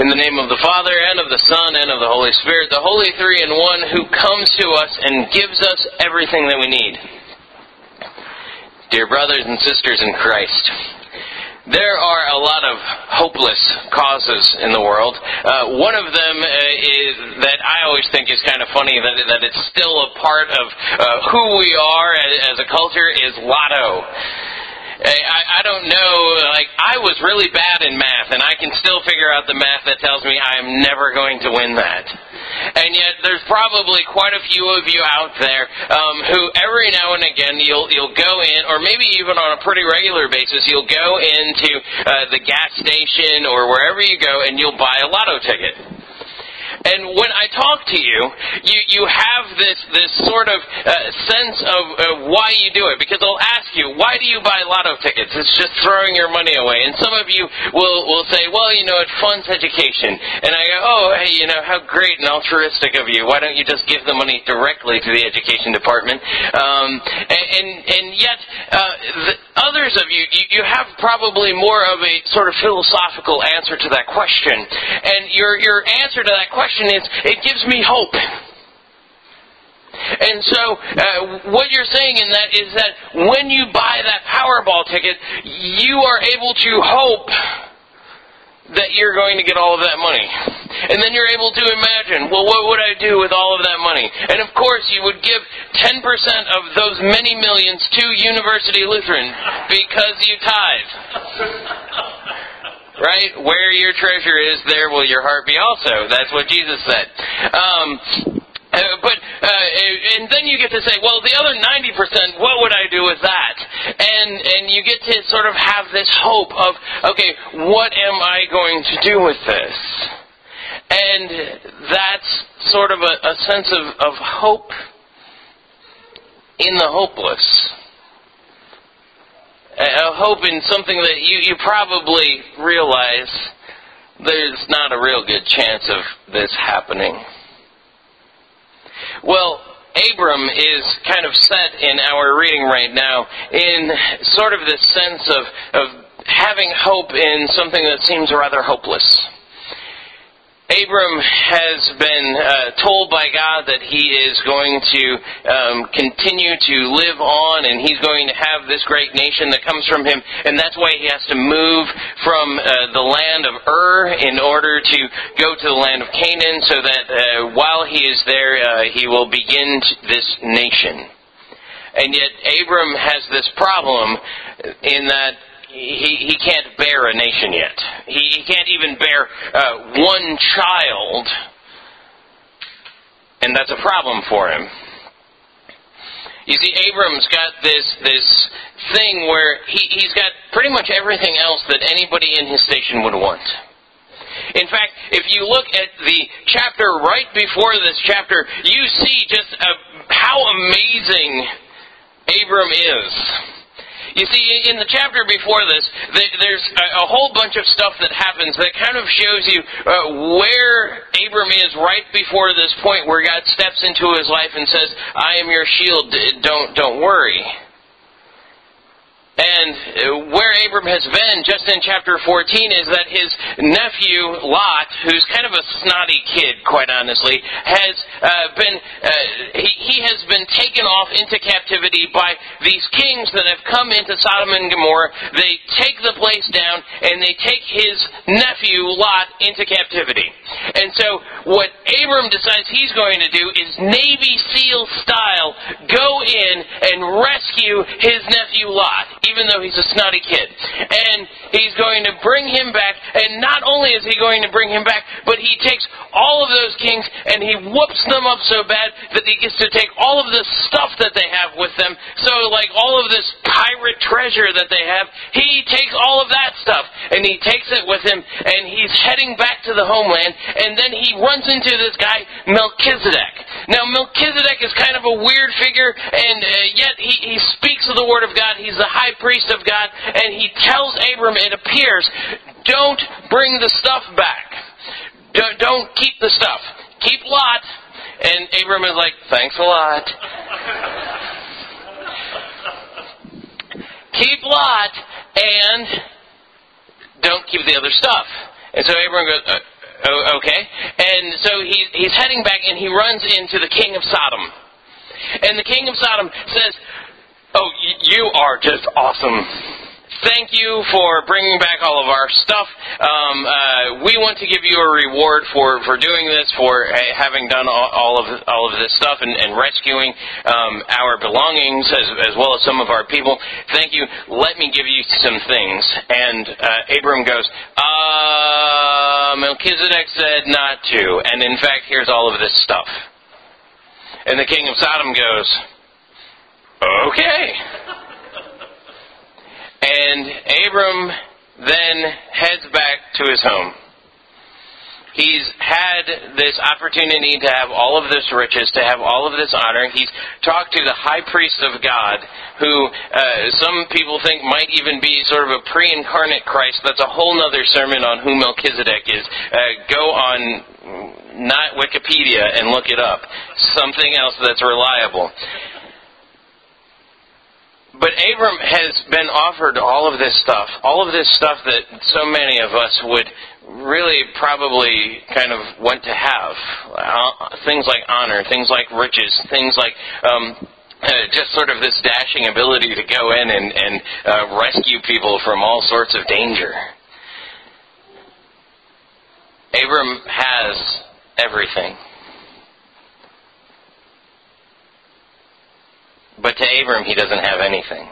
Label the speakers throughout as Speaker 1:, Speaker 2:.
Speaker 1: In the name of the Father, and of the Son, and of the Holy Spirit, the Holy Three in One who comes to us and gives us everything that we need. Dear brothers and sisters in Christ, there are a lot of hopeless causes in the world. Uh, one of them uh, is that I always think is kind of funny that, that it's still a part of uh, who we are as, as a culture is lotto. I, I don't know, like, I was really bad in math, and I can still figure out the math that tells me I am never going to win that. And yet, there's probably quite a few of you out there um, who every now and again you'll you'll go in, or maybe even on a pretty regular basis, you'll go into uh, the gas station or wherever you go, and you'll buy a lotto ticket. And when I talk to you, you, you have this, this sort of uh, sense of, of why you do it. Because they'll ask you, why do you buy lotto tickets? It's just throwing your money away. And some of you will, will say, well, you know, it funds education. And I go, oh, hey, you know, how great and altruistic of you. Why don't you just give the money directly to the education department? Um, and, and, and yet, uh, the, others of you, you, you have probably more of a sort of philosophical answer to that question. And your, your answer to that question is, it gives me hope. And so, uh, what you're saying in that is that when you buy that Powerball ticket, you are able to hope that you're going to get all of that money. And then you're able to imagine, well, what would I do with all of that money? And of course, you would give 10% of those many millions to University Lutheran because you tithe right? Where your treasure is, there will your heart be also. That's what Jesus said. Um, uh, but uh, and then you get to say, well, the other ninety percent, what would I do with that? And and you get to sort of have this hope of, okay, what am I going to do with this? And that's sort of a, a sense of, of hope in the hopeless Uh, a hope in something that you, you probably realize there's not a real good chance of this happening. Well, Abram is kind of set in our reading right now in sort of this sense of, of having hope in something that seems rather hopeless. Abram has been uh, told by God that he is going to um, continue to live on and he's going to have this great nation that comes from him. And that's why he has to move from uh, the land of Ur in order to go to the land of Canaan so that uh, while he is there, uh, he will begin this nation. And yet, Abram has this problem in that he, he can't bear a nation yet. He, he can't even bear uh, one child, and that's a problem for him. You see, Abram's got this this thing where he, he's got pretty much everything else that anybody in his station would want. In fact, if you look at the chapter right before this chapter, you see just uh, how amazing Abram is. You see, in the chapter before this, there's a whole bunch of stuff that happens that kind of shows you uh, where Abram is right before this point where God steps into his life and says, I am your shield, don't, don't worry. Where Abram has been just in chapter 14 is that his nephew Lot, who's kind of a snotty kid, quite honestly, has uh, been uh, he, he has been taken off into captivity by these kings that have come into Sodom and Gomorrah. They take the place down and they take his nephew Lot into captivity. And so what Abram decides he's going to do is Navy SEAL style go in and rescue his nephew Lot even though he's a snotty kid. And he's going to bring him back, and not only is he going to bring him back, but he takes all of those kings and he whoops them up so bad that he gets to take all of the stuff that they have with them. So, like all of this pirate treasure that they have, he takes all of that stuff and he takes it with him and he's heading back to the homeland. And then he runs into this guy, Melchizedek. Now, Melchizedek is kind of a weird figure, and uh, yet he, he speaks of the Word of God. He's the high priest of God, and he tells Abram, it appears, don't bring the stuff back. Don't, don't keep the stuff. Keep Lot. And Abram is like, thanks a lot. keep Lot, and don't keep the other stuff. And so Abram goes, uh, oh, okay. And so he, he's heading back and he runs into the king of Sodom. And the king of Sodom says, Oh, you are just awesome thank you for bringing back all of our stuff. Um, uh, we want to give you a reward for, for doing this, for having done all, all, of all of this stuff and, and rescuing um, our belongings as, as well as some of our people. Thank you. Let me give you some things. And uh, Abram goes, uh, Um, Melchizedek said not to. And in fact, here's all of this stuff. And the king of Sodom goes, okay. And Abram then heads back to his home. He's had this opportunity to have all of this riches, to have all of this honor. He's talked to the high priest of God, who uh, some people think might even be sort of a pre incarnate Christ. That's a whole other sermon on who Melchizedek is. Uh, go on not Wikipedia and look it up. Something else that's reliable. But Abram has been offered all of this stuff, all of this stuff that so many of us would really probably kind of want to have. Uh, things like honor, things like riches, things like um, uh, just sort of this dashing ability to go in and, and uh, rescue people from all sorts of danger. Abram has everything. But to Abram, he doesn't have anything.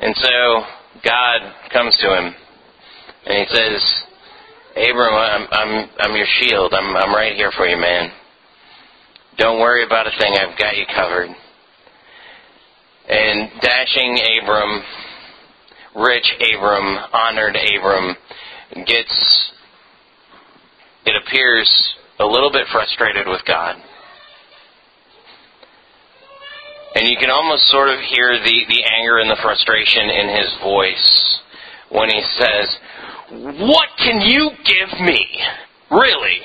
Speaker 1: And so God comes to him and he says, Abram, I'm, I'm, I'm your shield. I'm, I'm right here for you, man. Don't worry about a thing. I've got you covered. And dashing Abram, rich Abram, honored Abram, gets, it appears, a little bit frustrated with God. And you can almost sort of hear the, the anger and the frustration in his voice when he says, What can you give me? Really?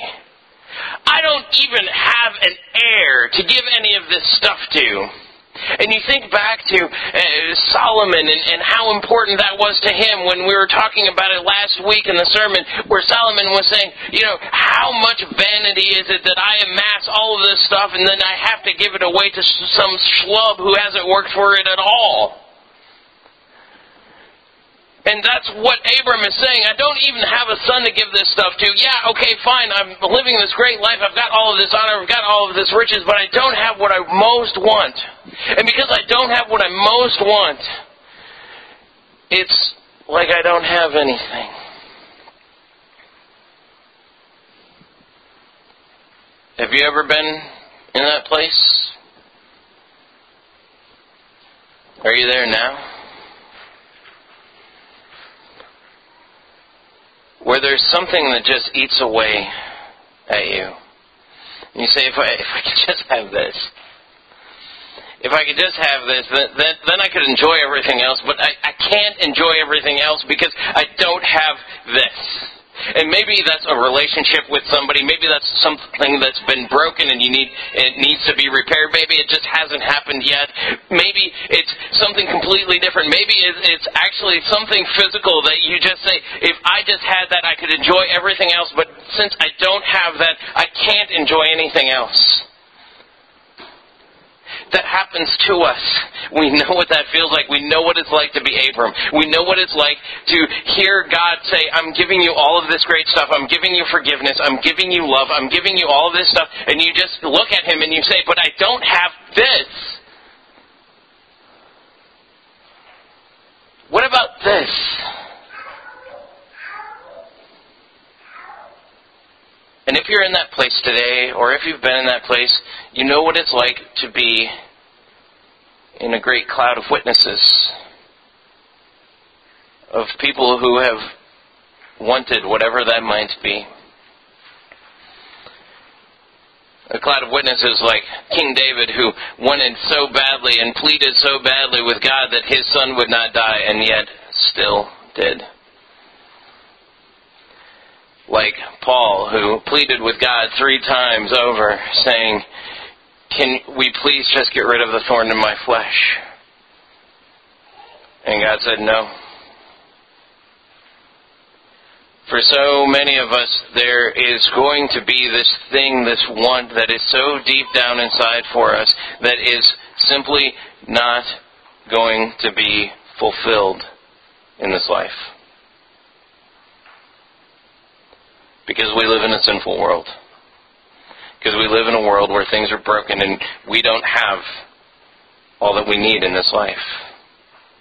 Speaker 1: I don't even have an heir to give any of this stuff to. And you think back to uh, Solomon and, and how important that was to him when we were talking about it last week in the sermon, where Solomon was saying, you know, how much vanity is it that I amass all of this stuff and then I have to give it away to some schlub who hasn't worked for it at all? And that's what Abram is saying. I don't even have a son to give this stuff to. Yeah, okay, fine. I'm living this great life. I've got all of this honor. I've got all of this riches, but I don't have what I most want. And because I don't have what I most want, it's like I don't have anything. Have you ever been in that place? Are you there now? Where there's something that just eats away at you. And you say, if I, if I could just have this, if I could just have this, then, then, then I could enjoy everything else, but I, I can't enjoy everything else because I don't have this. And maybe that's a relationship with somebody. Maybe that's something that's been broken and you need it needs to be repaired. Maybe it just hasn't happened yet. Maybe it's something completely different. Maybe it's actually something physical that you just say, if I just had that, I could enjoy everything else. But since I don't have that, I can't enjoy anything else that happens to us. We know what that feels like. We know what it's like to be Abram. We know what it's like to hear God say, I'm giving you all of this great stuff. I'm giving you forgiveness. I'm giving you love. I'm giving you all of this stuff. And you just look at him and you say, But I don't have this. What about this? And if you're in that place today, or if you've been in that place, you know what it's like to be in a great cloud of witnesses, of people who have wanted whatever that might be. A cloud of witnesses like King David, who wanted so badly and pleaded so badly with God that his son would not die, and yet still did like Paul, who pleaded with God three times over, saying, Can we please just get rid of the thorn in my flesh? And God said, No. For so many of us, there is going to be this thing, this want that is so deep down inside for us that is simply not going to be fulfilled in this life. Because we live in a sinful world. Because we live in a world where things are broken and we don't have all that we need in this life,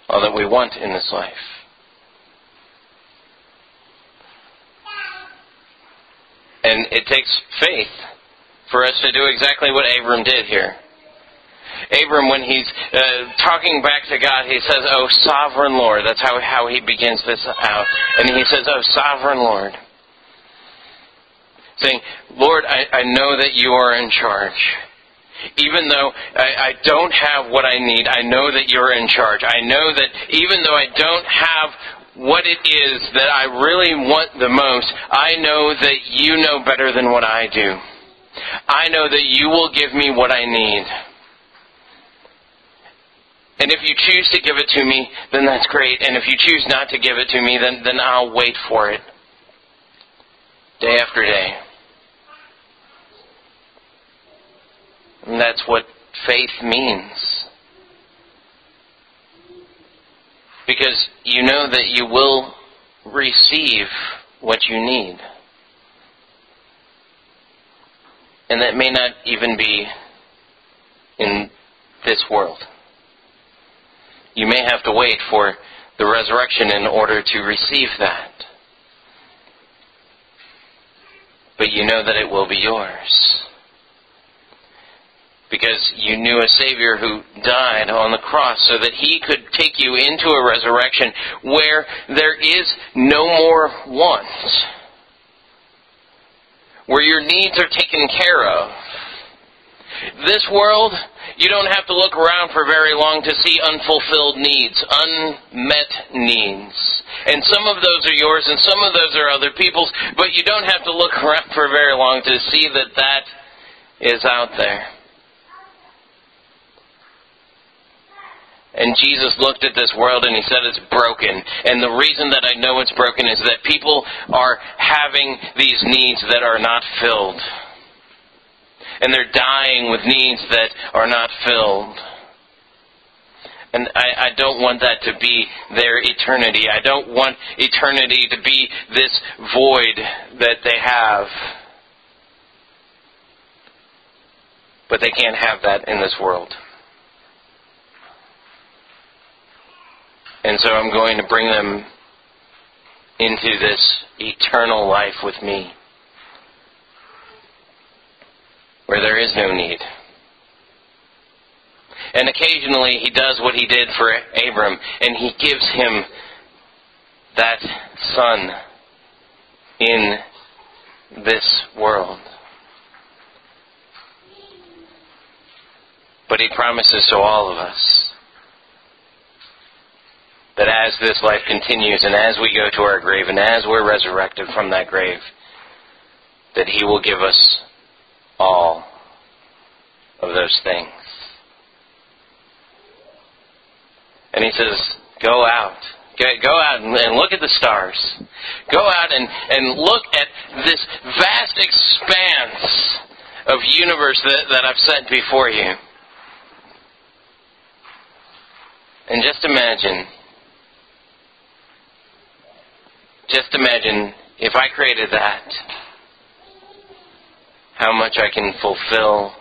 Speaker 1: all that we want in this life. And it takes faith for us to do exactly what Abram did here. Abram, when he's uh, talking back to God, he says, Oh, sovereign Lord. That's how, how he begins this out. And he says, Oh, sovereign Lord. Saying, Lord, I, I know that you are in charge. Even though I, I don't have what I need, I know that you're in charge. I know that even though I don't have what it is that I really want the most, I know that you know better than what I do. I know that you will give me what I need. And if you choose to give it to me, then that's great. And if you choose not to give it to me, then, then I'll wait for it. Day after day. And that's what faith means. Because you know that you will receive what you need. And that may not even be in this world. You may have to wait for the resurrection in order to receive that. But you know that it will be yours. Because you knew a Savior who died on the cross so that He could take you into a resurrection where there is no more want. Where your needs are taken care of. This world, you don't have to look around for very long to see unfulfilled needs, unmet needs. And some of those are yours and some of those are other people's, but you don't have to look around for very long to see that that is out there. And Jesus looked at this world and he said it's broken. And the reason that I know it's broken is that people are having these needs that are not filled and they're dying with needs that are not filled. And I, I don't want that to be their eternity. I don't want eternity to be this void that they have. But they can't have that in this world. And so I'm going to bring them into this eternal life with me where there is no need. And occasionally he does what he did for Abram, and he gives him that son in this world. But he promises to all of us that as this life continues and as we go to our grave and as we're resurrected from that grave, that he will give us all of those things. And he says, Go out. Go out and look at the stars. Go out and, and look at this vast expanse of universe that, that I've set before you. And just imagine, just imagine if I created that how much I can fulfill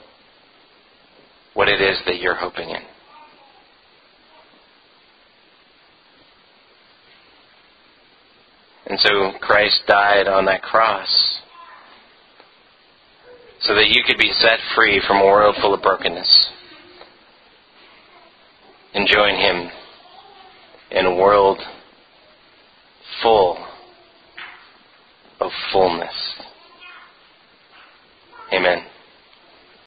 Speaker 1: what it is that you're hoping in. And so Christ died on that cross so that you could be set free from a world full of brokenness and join Him in a world full of fullness. Amen.